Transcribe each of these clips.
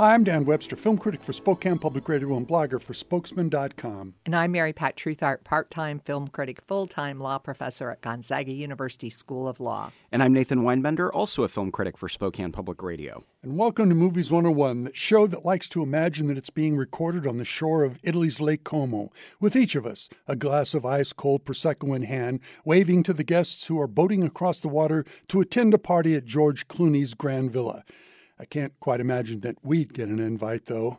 Hi, I'm Dan Webster, film critic for Spokane Public Radio and blogger for Spokesman.com. And I'm Mary Pat Treuthart, part time film critic, full time law professor at Gonzaga University School of Law. And I'm Nathan Weinbender, also a film critic for Spokane Public Radio. And welcome to Movies 101, the show that likes to imagine that it's being recorded on the shore of Italy's Lake Como, with each of us, a glass of ice cold Prosecco in hand, waving to the guests who are boating across the water to attend a party at George Clooney's Grand Villa. I can't quite imagine that we'd get an invite, though.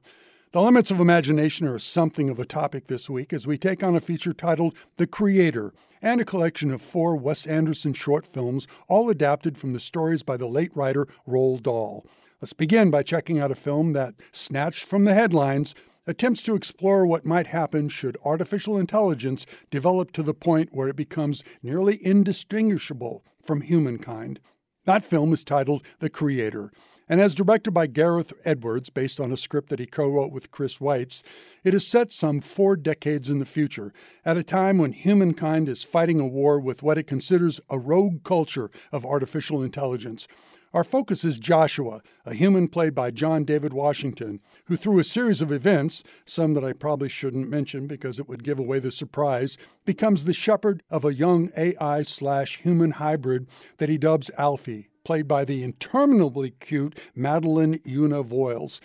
The limits of imagination are something of a topic this week as we take on a feature titled The Creator and a collection of four Wes Anderson short films, all adapted from the stories by the late writer Roald Dahl. Let's begin by checking out a film that, snatched from the headlines, attempts to explore what might happen should artificial intelligence develop to the point where it becomes nearly indistinguishable from humankind. That film is titled The Creator and as directed by Gareth Edwards, based on a script that he co wrote with Chris Weitz, it is set some four decades in the future, at a time when humankind is fighting a war with what it considers a rogue culture of artificial intelligence. Our focus is Joshua, a human played by John David Washington, who, through a series of events, some that I probably shouldn't mention because it would give away the surprise, becomes the shepherd of a young AI slash human hybrid that he dubs Alfie played by the interminably cute Madeline Yuna Voyles.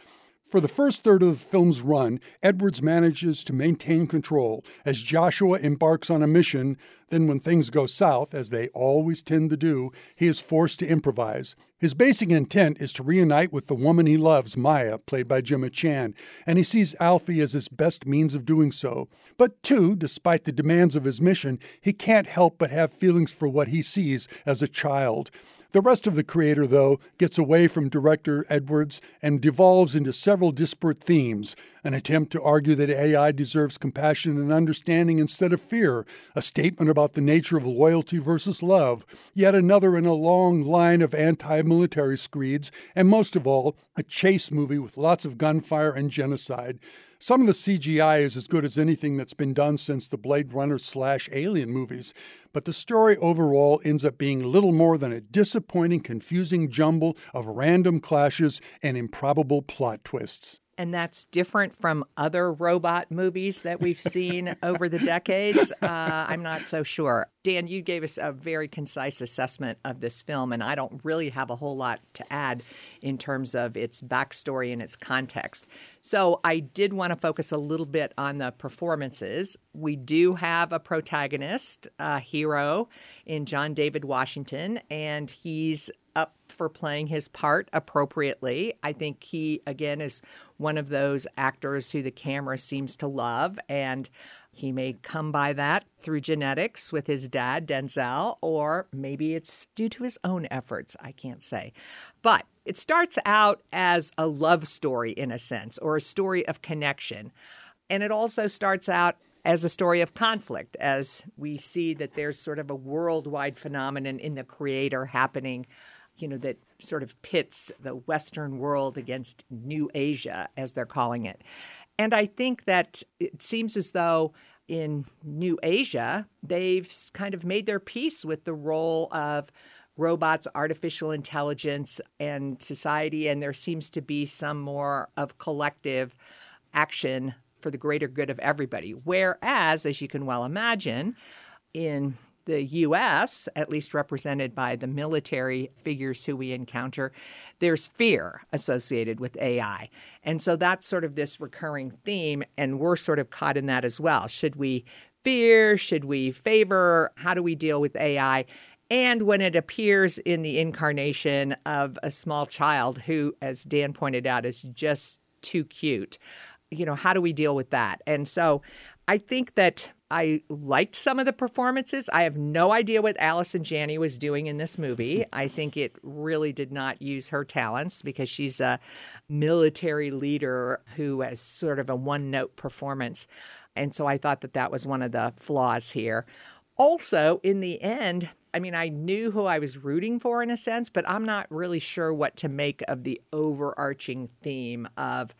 For the first third of the film's run, Edwards manages to maintain control as Joshua embarks on a mission. Then, when things go south, as they always tend to do, he is forced to improvise. His basic intent is to reunite with the woman he loves, Maya, played by Gemma Chan, and he sees Alfie as his best means of doing so. But, too, despite the demands of his mission, he can't help but have feelings for what he sees as a child. The rest of the creator, though, gets away from director Edwards and devolves into several disparate themes an attempt to argue that AI deserves compassion and understanding instead of fear, a statement about the nature of loyalty versus love, yet another in a long line of anti military screeds, and most of all, a chase movie with lots of gunfire and genocide. Some of the CGI is as good as anything that's been done since the Blade Runner slash Alien movies, but the story overall ends up being little more than a disappointing, confusing jumble of random clashes and improbable plot twists and that's different from other robot movies that we've seen over the decades. Uh, I'm not so sure. Dan, you gave us a very concise assessment of this film, and I don't really have a whole lot to add in terms of its backstory and its context. So I did want to focus a little bit on the performances. We do have a protagonist, a hero in John David Washington, and he's up for playing his part appropriately. I think he, again, is one of those actors who the camera seems to love. And he may come by that through genetics with his dad, Denzel, or maybe it's due to his own efforts. I can't say. But it starts out as a love story, in a sense, or a story of connection. And it also starts out as a story of conflict, as we see that there's sort of a worldwide phenomenon in the creator happening you know, that sort of pits the Western world against New Asia, as they're calling it. And I think that it seems as though in New Asia, they've kind of made their peace with the role of robots, artificial intelligence, and society. And there seems to be some more of collective action for the greater good of everybody. Whereas, as you can well imagine, in the U.S., at least represented by the military figures who we encounter, there's fear associated with AI. And so that's sort of this recurring theme, and we're sort of caught in that as well. Should we fear? Should we favor? How do we deal with AI? And when it appears in the incarnation of a small child who, as Dan pointed out, is just too cute, you know, how do we deal with that? And so I think that I liked some of the performances. I have no idea what Allison Janney was doing in this movie. I think it really did not use her talents because she's a military leader who has sort of a one note performance. And so I thought that that was one of the flaws here. Also, in the end, I mean, I knew who I was rooting for in a sense, but I'm not really sure what to make of the overarching theme of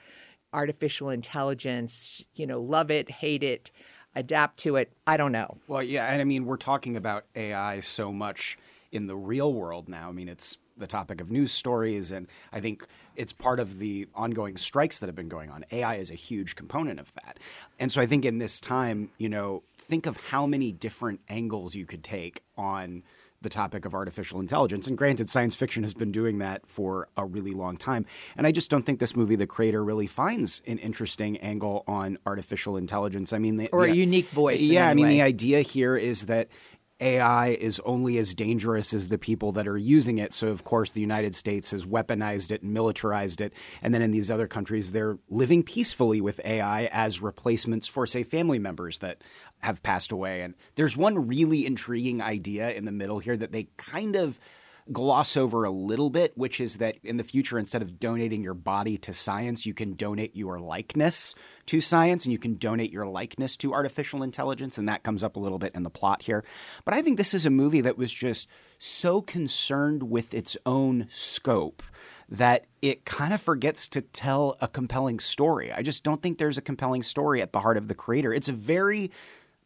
artificial intelligence. You know, love it, hate it adapt to it. I don't know. Well, yeah, and I mean, we're talking about AI so much in the real world now. I mean, it's the topic of news stories. And I think it's part of the ongoing strikes that have been going on. AI is a huge component of that. And so I think in this time, you know, think of how many different angles you could take on the topic of artificial intelligence. And granted, science fiction has been doing that for a really long time. And I just don't think this movie, the creator, really finds an interesting angle on artificial intelligence. I mean, the, or the, a unique voice. Yeah, I mean, way. the idea here is that AI is only as dangerous as the people that are using it. So, of course, the United States has weaponized it and militarized it. And then in these other countries, they're living peacefully with AI as replacements for, say, family members that have passed away. And there's one really intriguing idea in the middle here that they kind of gloss over a little bit, which is that in the future, instead of donating your body to science, you can donate your likeness to science and you can donate your likeness to artificial intelligence. And that comes up a little bit in the plot here. But I think this is a movie that was just so concerned with its own scope that it kind of forgets to tell a compelling story. I just don't think there's a compelling story at the heart of the creator. It's a very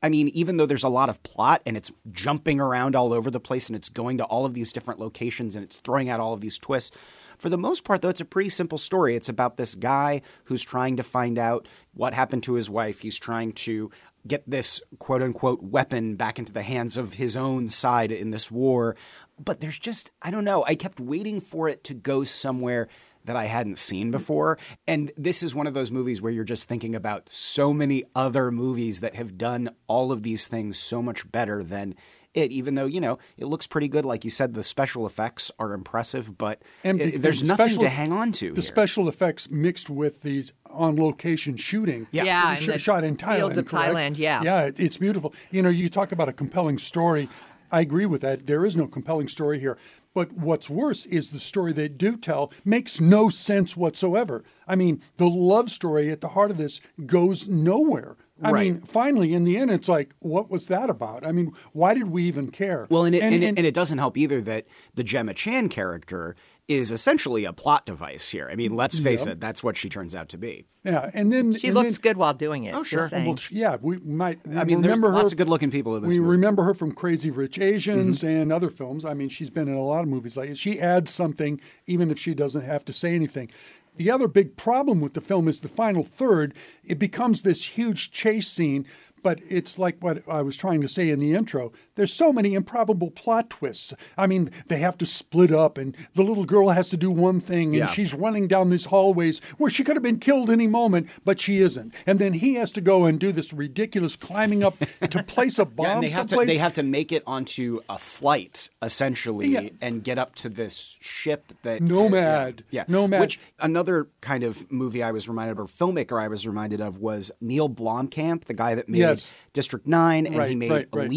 I mean, even though there's a lot of plot and it's jumping around all over the place and it's going to all of these different locations and it's throwing out all of these twists, for the most part, though, it's a pretty simple story. It's about this guy who's trying to find out what happened to his wife. He's trying to get this quote unquote weapon back into the hands of his own side in this war. But there's just, I don't know, I kept waiting for it to go somewhere that I hadn't seen before. And this is one of those movies where you're just thinking about so many other movies that have done all of these things so much better than it, even though, you know, it looks pretty good. Like you said, the special effects are impressive, but And it- the there's nothing special- to hang on to. The here. special effects mixed with these on location shooting. Yeah. Yeah, Sh- the shot in Thailand. fields of correct? Thailand, yeah. Yeah, it- it's beautiful. You know, you talk about a compelling story. I agree with that. There is no compelling story here. But what's worse is the story they do tell makes no sense whatsoever. I mean, the love story at the heart of this goes nowhere. I Right. mean, finally, in the end, it's like, what was that about? I mean, why did we even care? Well, and it, and, it, and it doesn't help either that the Gemma Chan character is essentially a plot device here. I mean, let's face it, that's what she turns out to be. yeah, and then She and looks then- good while doing it. Oh, sure. Well, yeah, we might. I mean, there's remember lots of good-looking people in this We movie. remember her from Crazy Rich Asians Mm-hmm. and other films. I mean, she's been in a lot of movies like She adds something, even if she doesn't have to say anything. The other big problem with the film is the final third. It becomes this huge chase scene, but it's like what I was trying to say in the intro. There's so many improbable plot twists. I mean, they have to split up, and the little girl has to do one thing, and Yeah. she's running down these hallways where she could have been killed any moment, but she isn't. And then he has to go and do this ridiculous climbing up to place a bomb Yeah, and they have to they have to make it onto a flight essentially Yeah. and get up to this ship that Nomad. Yeah, yeah. Nomad. Which another kind of movie I was reminded of, or filmmaker I was reminded of, was Neil Blomkamp, the guy that made Yes. District Nine, and he made right, right.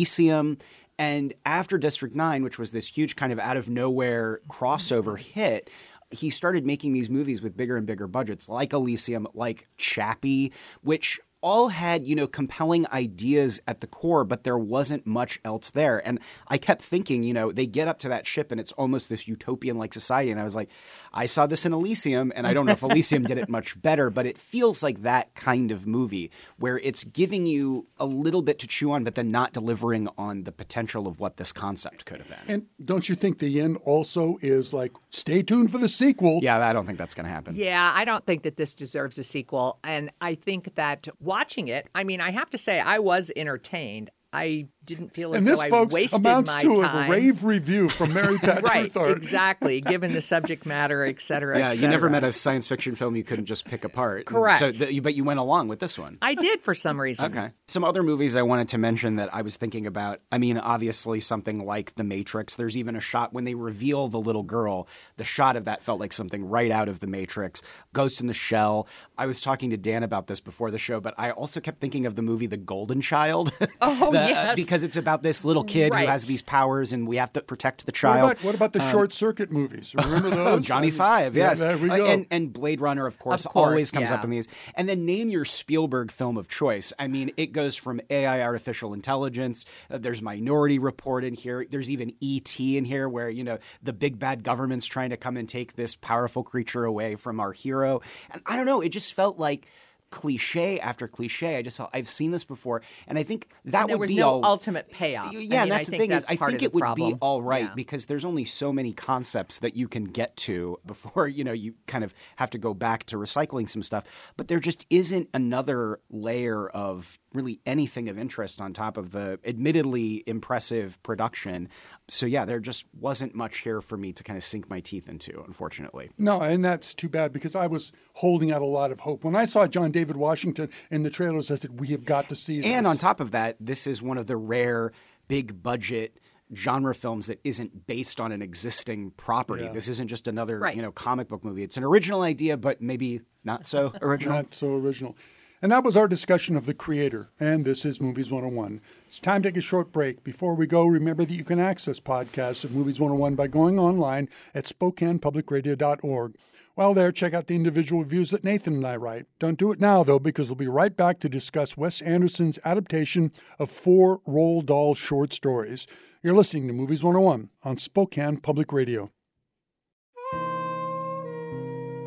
And after District Nine, which was this huge kind of out of nowhere crossover mm-hmm. hit. He started making these movies with bigger and bigger budgets, like Elysium, like Chappie, which all had, you know, compelling ideas at the core, but there wasn't much else there. And I kept thinking, you know, they get up to that ship and it's almost this utopian like society. And I was like, I saw this in Elysium, and I don't know if Elysium did it much better, but it feels like that kind of movie where it's giving you a little bit to chew on, but then not delivering on the potential of what this concept could have been. and don't you think the end also is like, stay tuned for the sequel? Yeah, I don't think that's going to happen. Yeah, I don't think that this deserves a sequel. And I think that watching it, I mean, I have to say, I was entertained. I didn't feel as And this, though I folks, wasted amounts my to time. a rave review from Mary Pat right, Treuthart. exactly. Given the subject matter, et cetera. Yeah, et you never met a science fiction film you couldn't just pick apart. Correct. So, th- but you went along with this one. I did for some reason. Okay. Some other movies I wanted to mention that I was thinking about. I mean, obviously, something like The Matrix. There's even a shot when they reveal the little girl. The shot of that felt like something right out of The Matrix. Ghost in the Shell. I was talking to Dan about this before the show, but I also kept thinking of the movie The Golden Child. Oh, The- yes. Because it's about this little kid Right. who has these powers and we have to protect the What child. about, what about the short circuit movies? Remember those? Oh, Johnny I mean, Five, yeah, yes. there we Uh, go. And, and Blade Runner, of course, Of course, always comes yeah. up in these. And then name your Spielberg film of choice. I mean, it goes from AI, artificial intelligence. Uh, there's Minority Report in here. There's even E.T. in here, where you know the big bad government's trying to come and take this powerful creature away from our hero. And I don't know, it just felt like cliche after cliche. I just thought I've seen this before, and I think that would be no all ultimate payoff. yeah, I and mean, that's I the thing that's is, I think it would problem. be all right Yeah. because there's only so many concepts that you can get to before you know you kind of have to go back to recycling some stuff. But there just isn't another layer of really anything of interest on top of the admittedly impressive production. So yeah, there just wasn't much here for me to kind of sink my teeth into, unfortunately. No, and that's too bad because I was holding out a lot of hope. When I saw John David Washington in the trailers, I said, we have got to see this. And on top of that, this is one of the rare big budget genre films that isn't based on an existing property. Yeah. This isn't just another, Right. you know, comic book movie. It's an original idea, but maybe not so original. Not so original. And that was our discussion of The Creator. And this is Movies 101. It's time to take a short break. Before we go, remember that you can access podcasts of Movies 101 by going online at SpokanePublicRadio.org. While there, check out the individual reviews that Nathan and I write. Don't do it now, though, because we'll be right back to discuss Wes Anderson's adaptation of four Roald Dahl short stories. You're listening to Movies 101 on Spokane Public Radio.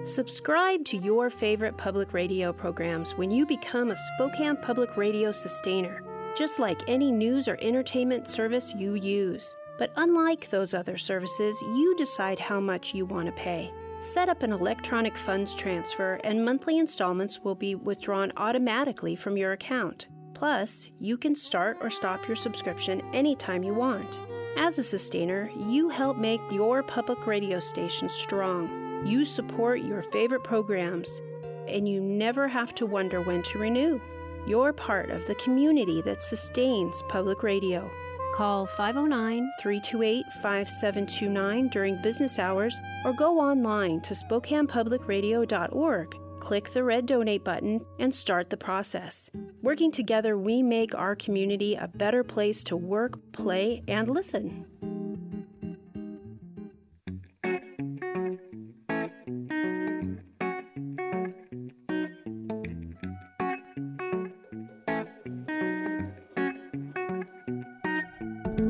Subscribe to your favorite public radio programs when you become a Spokane Public Radio sustainer, just like any news or entertainment service you use. But unlike those other services, you decide how much you want to pay. Set up an electronic funds transfer, and monthly installments will be withdrawn automatically from your account. Plus, you can start or stop your subscription anytime you want. As a sustainer, you help make your public radio station strong. You support your favorite programs, and you never have to wonder when to renew. You're part of the community that sustains public radio. Call 509 328 5729 during business hours or go online to SpokanePublicRadio.org. Click the red donate button and start the process. Working together, we make our community a better place to work, play, and listen.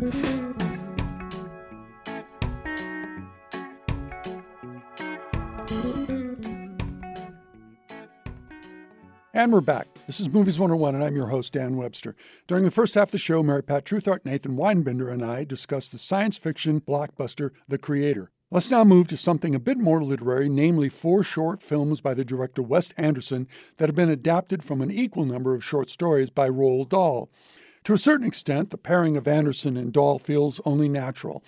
And we're back. This is Movies 101, and I'm your host, Dan Webster. During the first half of the show, Mary Pat Treuthart, Nathan Weinbender, and I discussed the science fiction blockbuster The Creator. Let's now move to something a bit more literary, namely four short films by the director Wes Anderson that have been adapted from an equal number of short stories by Roald Dahl. To a certain extent, the pairing of Anderson and Dahl feels only natural.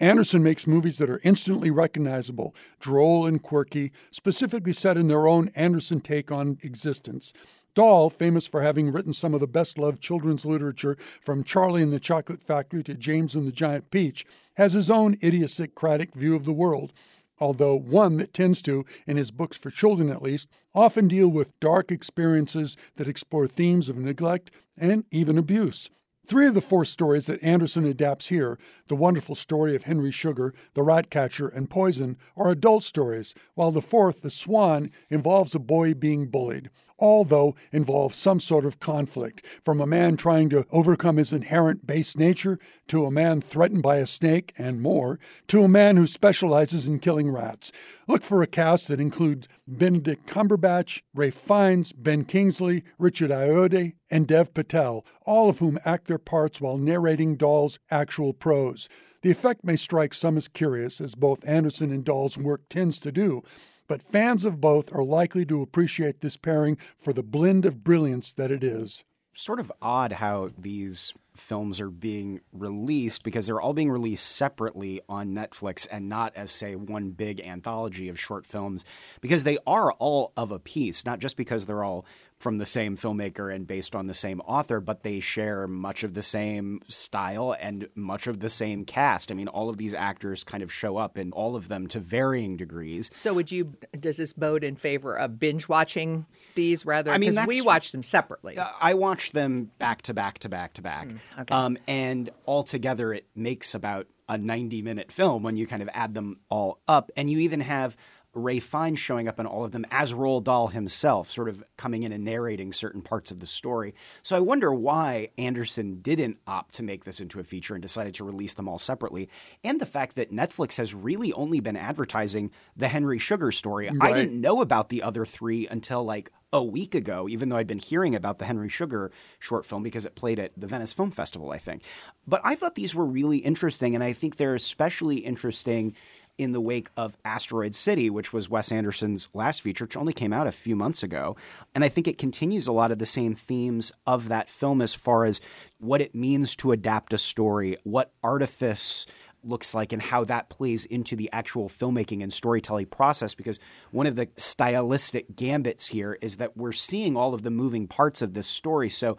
Anderson makes movies that are instantly recognizable, droll and quirky, specifically set in their own Anderson take on existence. Dahl, famous for having written some of the best loved children's literature from Charlie and the Chocolate Factory to James and the Giant Peach, has his own idiosyncratic view of the world, although one that tends to, in his books for children at least, often deal with dark experiences that explore themes of neglect and even abuse. Three of the four stories that Anderson adapts here, the wonderful story of Henry Sugar, the Ratcatcher, and Poison, are adult stories, while the fourth, The Swan, involves a boy being bullied. All, though, involve some sort of conflict, from a man trying to overcome his inherent base nature, to a man threatened by a snake, and more, to a man who specializes in killing rats. Look for a cast that includes Benedict Cumberbatch, Ralph Fiennes, Ben Kingsley, Richard Ayoade, and Dev Patel, all of whom act their parts while narrating Dahl's actual prose. The effect may strike some as curious, as both Anderson and Dahl's work tends to do, but fans of both are likely to appreciate this pairing for the blend of brilliance that it is. Sort of odd how these films are being released because they're all being released separately on Netflix and not as, say, one big anthology of short films because they are all of a piece, not just because they're all from the same filmmaker and based on the same author, but they share much of the same style and much of the same cast. I mean, all of these actors kind of show up in all of them to varying degrees. So, would you? Does this vote in favor of binge watching these rather? I mean, we watch them separately. Uh, I watch them back to back to back to back. okay. Um, and altogether, it makes about a 90 minute film when you kind of add them all up. And you even have Ralph Fiennes showing up in all of them as Roald Dahl himself, sort of coming in and narrating certain parts of the story. So I wonder why Anderson didn't opt to make this into a feature and decided to release them all separately. And the fact that Netflix has really only been advertising the Henry Sugar story. I didn't know about the other three until like a week ago, even though I'd been hearing about the Henry Sugar short film because it played at the Venice Film Festival, I think. But I thought these were really interesting, and I think they're especially interesting in the wake of Asteroid City, which was Wes Anderson's last feature, which only came out a few months ago. And I think it continues a lot of the same themes of that film as far as what it means to adapt a story, what artifice looks like and how that plays into the actual filmmaking and storytelling process because one of the stylistic gambits here is that we're seeing all of the moving parts of this story so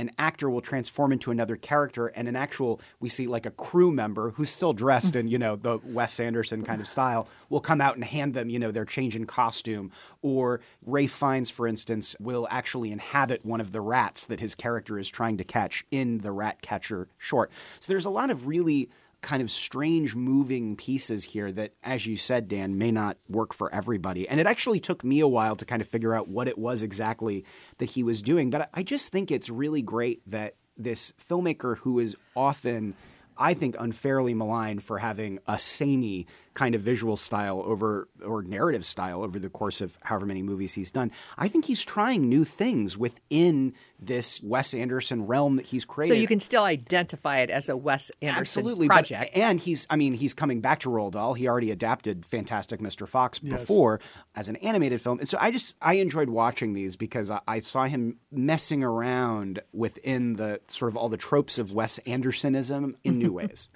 an actor will transform into another character and an actual we see like a crew member who's still dressed in you know the Wes Anderson kind of style will come out and hand them you know their change in costume. Or Ralph Fiennes for instance will actually inhabit one of the rats that his character is trying to catch in the rat catcher short. So there's a lot of really kind of strange moving pieces here that, as you said, Dan, may not work for everybody. And it actually took me a while to kind of figure out what it was exactly that he was doing. But I just think it's really great that this filmmaker who is often I think unfairly maligned for having a samey kind of visual style over or narrative style over the course of however many movies he's done. I think he's trying new things within this Wes Anderson realm that he's created. So you can still identify it as a Wes Anderson Absolutely, project. But, and he's I mean he's coming back to Roald Dahl. He already adapted Fantastic Mr. Fox before as an animated film. And so I just I enjoyed watching these because I, I saw him messing around within the sort of all the tropes of Wes Andersonism in new ways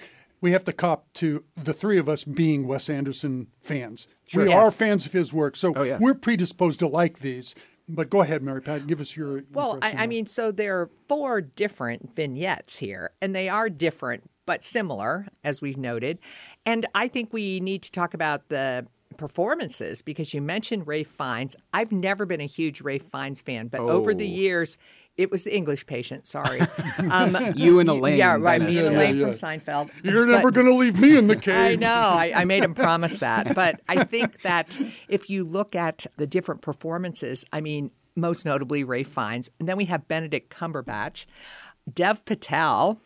we have to cop to the three of us being Wes Anderson fans. Sure. We yes. are fans of his work, so oh, yeah. we're predisposed to like these. But go ahead, Mary Pat, give us your. Well, I, I mean, so there are four different vignettes here, and they are different but similar, as we've noted. And I think we need to talk about the performances because you mentioned Ralph Fiennes. I've never been a huge Ralph Fiennes fan, but oh. over the oh. years, it was the English patient. Sorry, um, you and Elaine. Yeah, right. Me and Elaine yeah, yeah. from Seinfeld. You're never going to leave me in the cave. I know. I, I made him promise that, but I think that if you look at the different performances, I mean, most notably Ralph Fiennes, and then we have Benedict Cumberbatch, Dev Patel,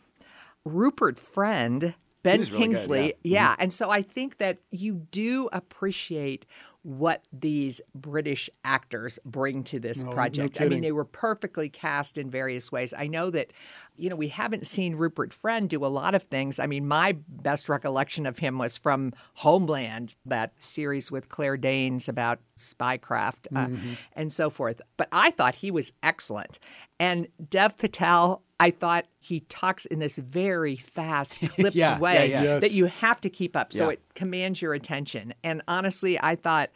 Rupert Friend. Ben Kingsley, good, yeah. yeah. Mm-hmm. And so I think that you do appreciate what these British actors bring to this no, project. No I mean, they were perfectly cast in various ways. I know that, you know, we haven't seen Rupert Friend do a lot of things. I mean, my best recollection of him was from Homeland, that series with Claire Danes about spycraft uh, mm-hmm. and so forth. But I thought he was excellent. And Dev Patel, I thought he talks in this very fast, clipped yeah, way yeah, yeah. that you have to keep up. So it commands your attention. And honestly, I thought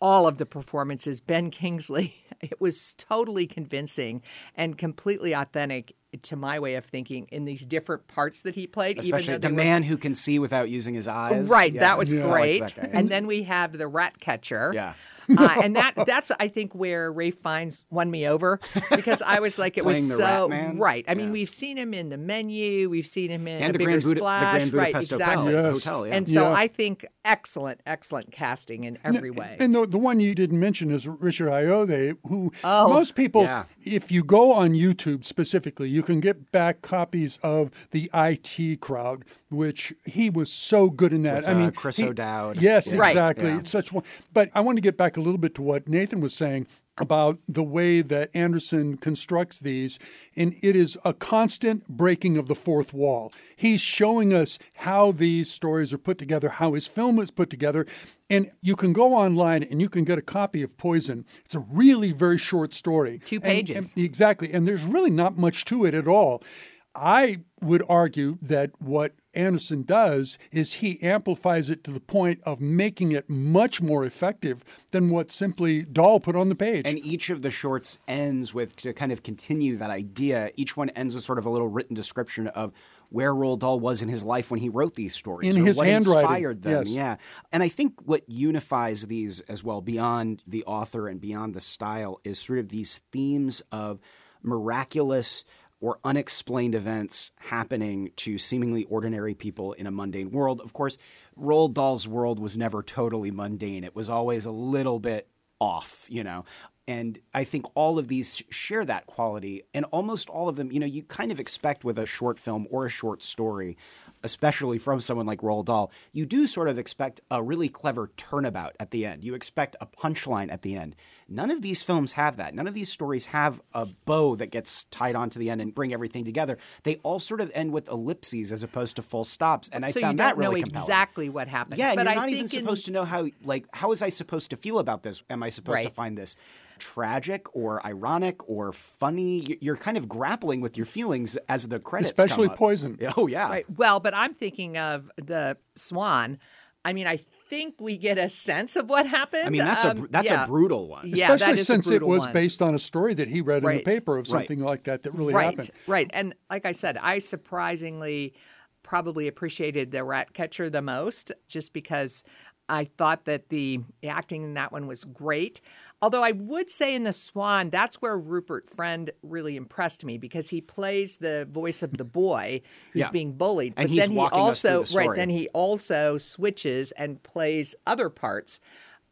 all of the performances, Ben Kingsley, it was totally convincing and completely authentic to my way of thinking in these different parts that he played. Especially the were... man who can see without using his eyes. Right, that was great. That and then we have the rat catcher. Yeah uh, and that that's I think where Ralph Fiennes won me over because I was like it was so right. I yeah. mean, we've seen him in the menu, we've seen him in and the Grand Bigger Splash, the Grand right? Budapest Exactly. Hotel, yes. Hotel yeah. And so yeah. I think excellent, excellent casting in every way. And the, the one you didn't mention is Richard Ayoade, who oh. most people, yeah. if you go on YouTube specifically, you can get back copies of the IT crowd which he was so good in that. With, I mean, uh, Chris he, O'Dowd. Yes, yeah. exactly. Right. It's such one. But I want to get back a little bit to what Nathan was saying about the way that Anderson constructs these, and it is a constant breaking of the fourth wall. He's showing us how these stories are put together, how his film is put together, and you can go online and you can get a copy of Poison. It's a really very short story, two pages, and, and, exactly, and there's really not much to it at all. I would argue that what Anderson does is he amplifies it to the point of making it much more effective than what simply Dahl put on the page. And each of the shorts ends with, to kind of continue that idea, each one ends with sort of a little written description of where Roald Dahl was in his life when he wrote these stories. In his what handwriting. inspired them. Yes. Yeah. And I think what unifies these as well, beyond the author and beyond the style, is sort of these themes of miraculous – or unexplained events happening to seemingly ordinary people in a mundane world. Of course, Roald Dahl's world was never totally mundane. It was always a little bit off, you know. And I think all of these share that quality. And almost all of them, you know, you kind of expect with a short film or a short story, especially from someone like Roald Dahl, you do sort of expect a really clever turnabout at the end. You expect a punchline at the end. None of these films have that. None of these stories have a bow that gets tied onto the end and bring everything together. They all sort of end with ellipses as opposed to full stops. And I so found you don't that really know compelling. exactly what happens. Yeah, and you're I not even in- supposed to know how. Like, how is I supposed to feel about this? Am I supposed to find this tragic or ironic or funny? You- You're kind of grappling with your feelings as the credits, come Especially up. Poison. Oh yeah, Right. Well, but I'm thinking of the Swan. I mean, I think we get a sense of what happened. I mean that's a Um, br- that's yeah. a brutal one. Yeah, Especially that is a since it was one. based on a story that he read in the paper of Right. something like that that really right, happened. Right. And like I said, I surprisingly probably appreciated the rat catcher the most just because I thought that the acting in that one was great. Although I would say in The Swan, that's where Rupert Friend really impressed me because he plays the voice of the boy who's Yeah. being bullied. And but he's then he also the story. right, then he also switches and plays other parts.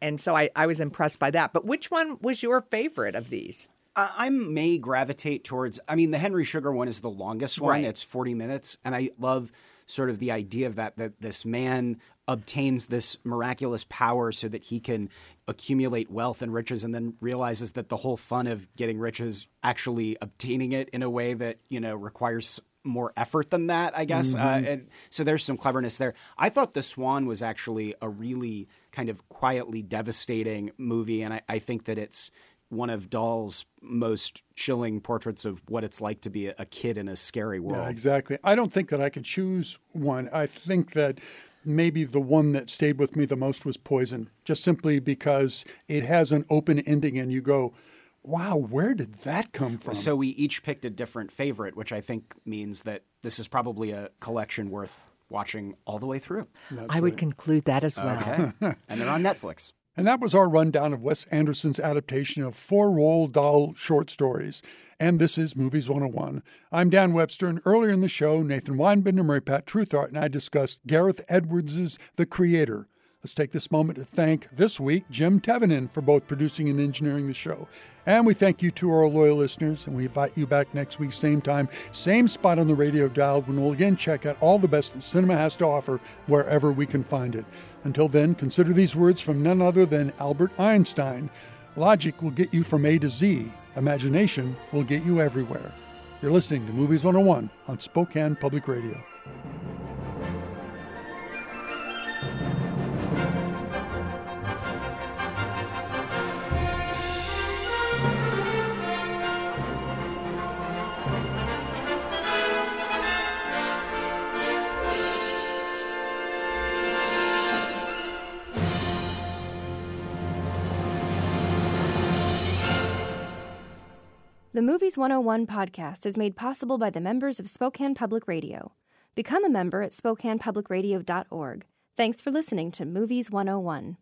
And so I, I was impressed by that. But which one was your favorite of these? I I may gravitate towards. I mean, the Henry Sugar one is the longest one. Right. It's 40 minutes, and I love sort of the idea of that that this man obtains this miraculous power so that he can accumulate wealth and riches and then realizes that the whole fun of getting rich is actually obtaining it in a way that you know requires more effort than that i guess uh, and so there's some cleverness there i thought the swan was actually a really kind of quietly devastating movie and i, I think that it's one of Dahl's most chilling portraits of what it's like to be a, a kid in a scary world. Yeah, exactly. I don't think that I can choose one. I think that maybe the one that stayed with me the most was Poison, just simply because it has an open ending and you go, wow, where did that come from? So we each picked a different favorite, which I think means that this is probably a collection worth watching all the way through. I would conclude that as well. Okay. and they're on Netflix. And that was our rundown of Wes Anderson's adaptation of four Roald Dahl short stories. And this is Movies 101. I'm Dan Webster, and earlier in the show, Nathan Weinbender, Mary Pat Treuthart, and I discussed Gareth Edwards' The Creator. Let's take this moment to thank this week Jim Tevenin for both producing and engineering the show. And we thank you to our loyal listeners, and we invite you back next week, same time, same spot on the radio dial, when we'll again check out all the best that cinema has to offer wherever we can find it. Until then, consider these words from none other than Albert Einstein Logic will get you from A to Z, imagination will get you everywhere. You're listening to Movies 101 on Spokane Public Radio. Movies 101 podcast is made possible by the members of Spokane Public Radio. Become a member at SpokanePublicRadio.org. Thanks for listening to Movies 101.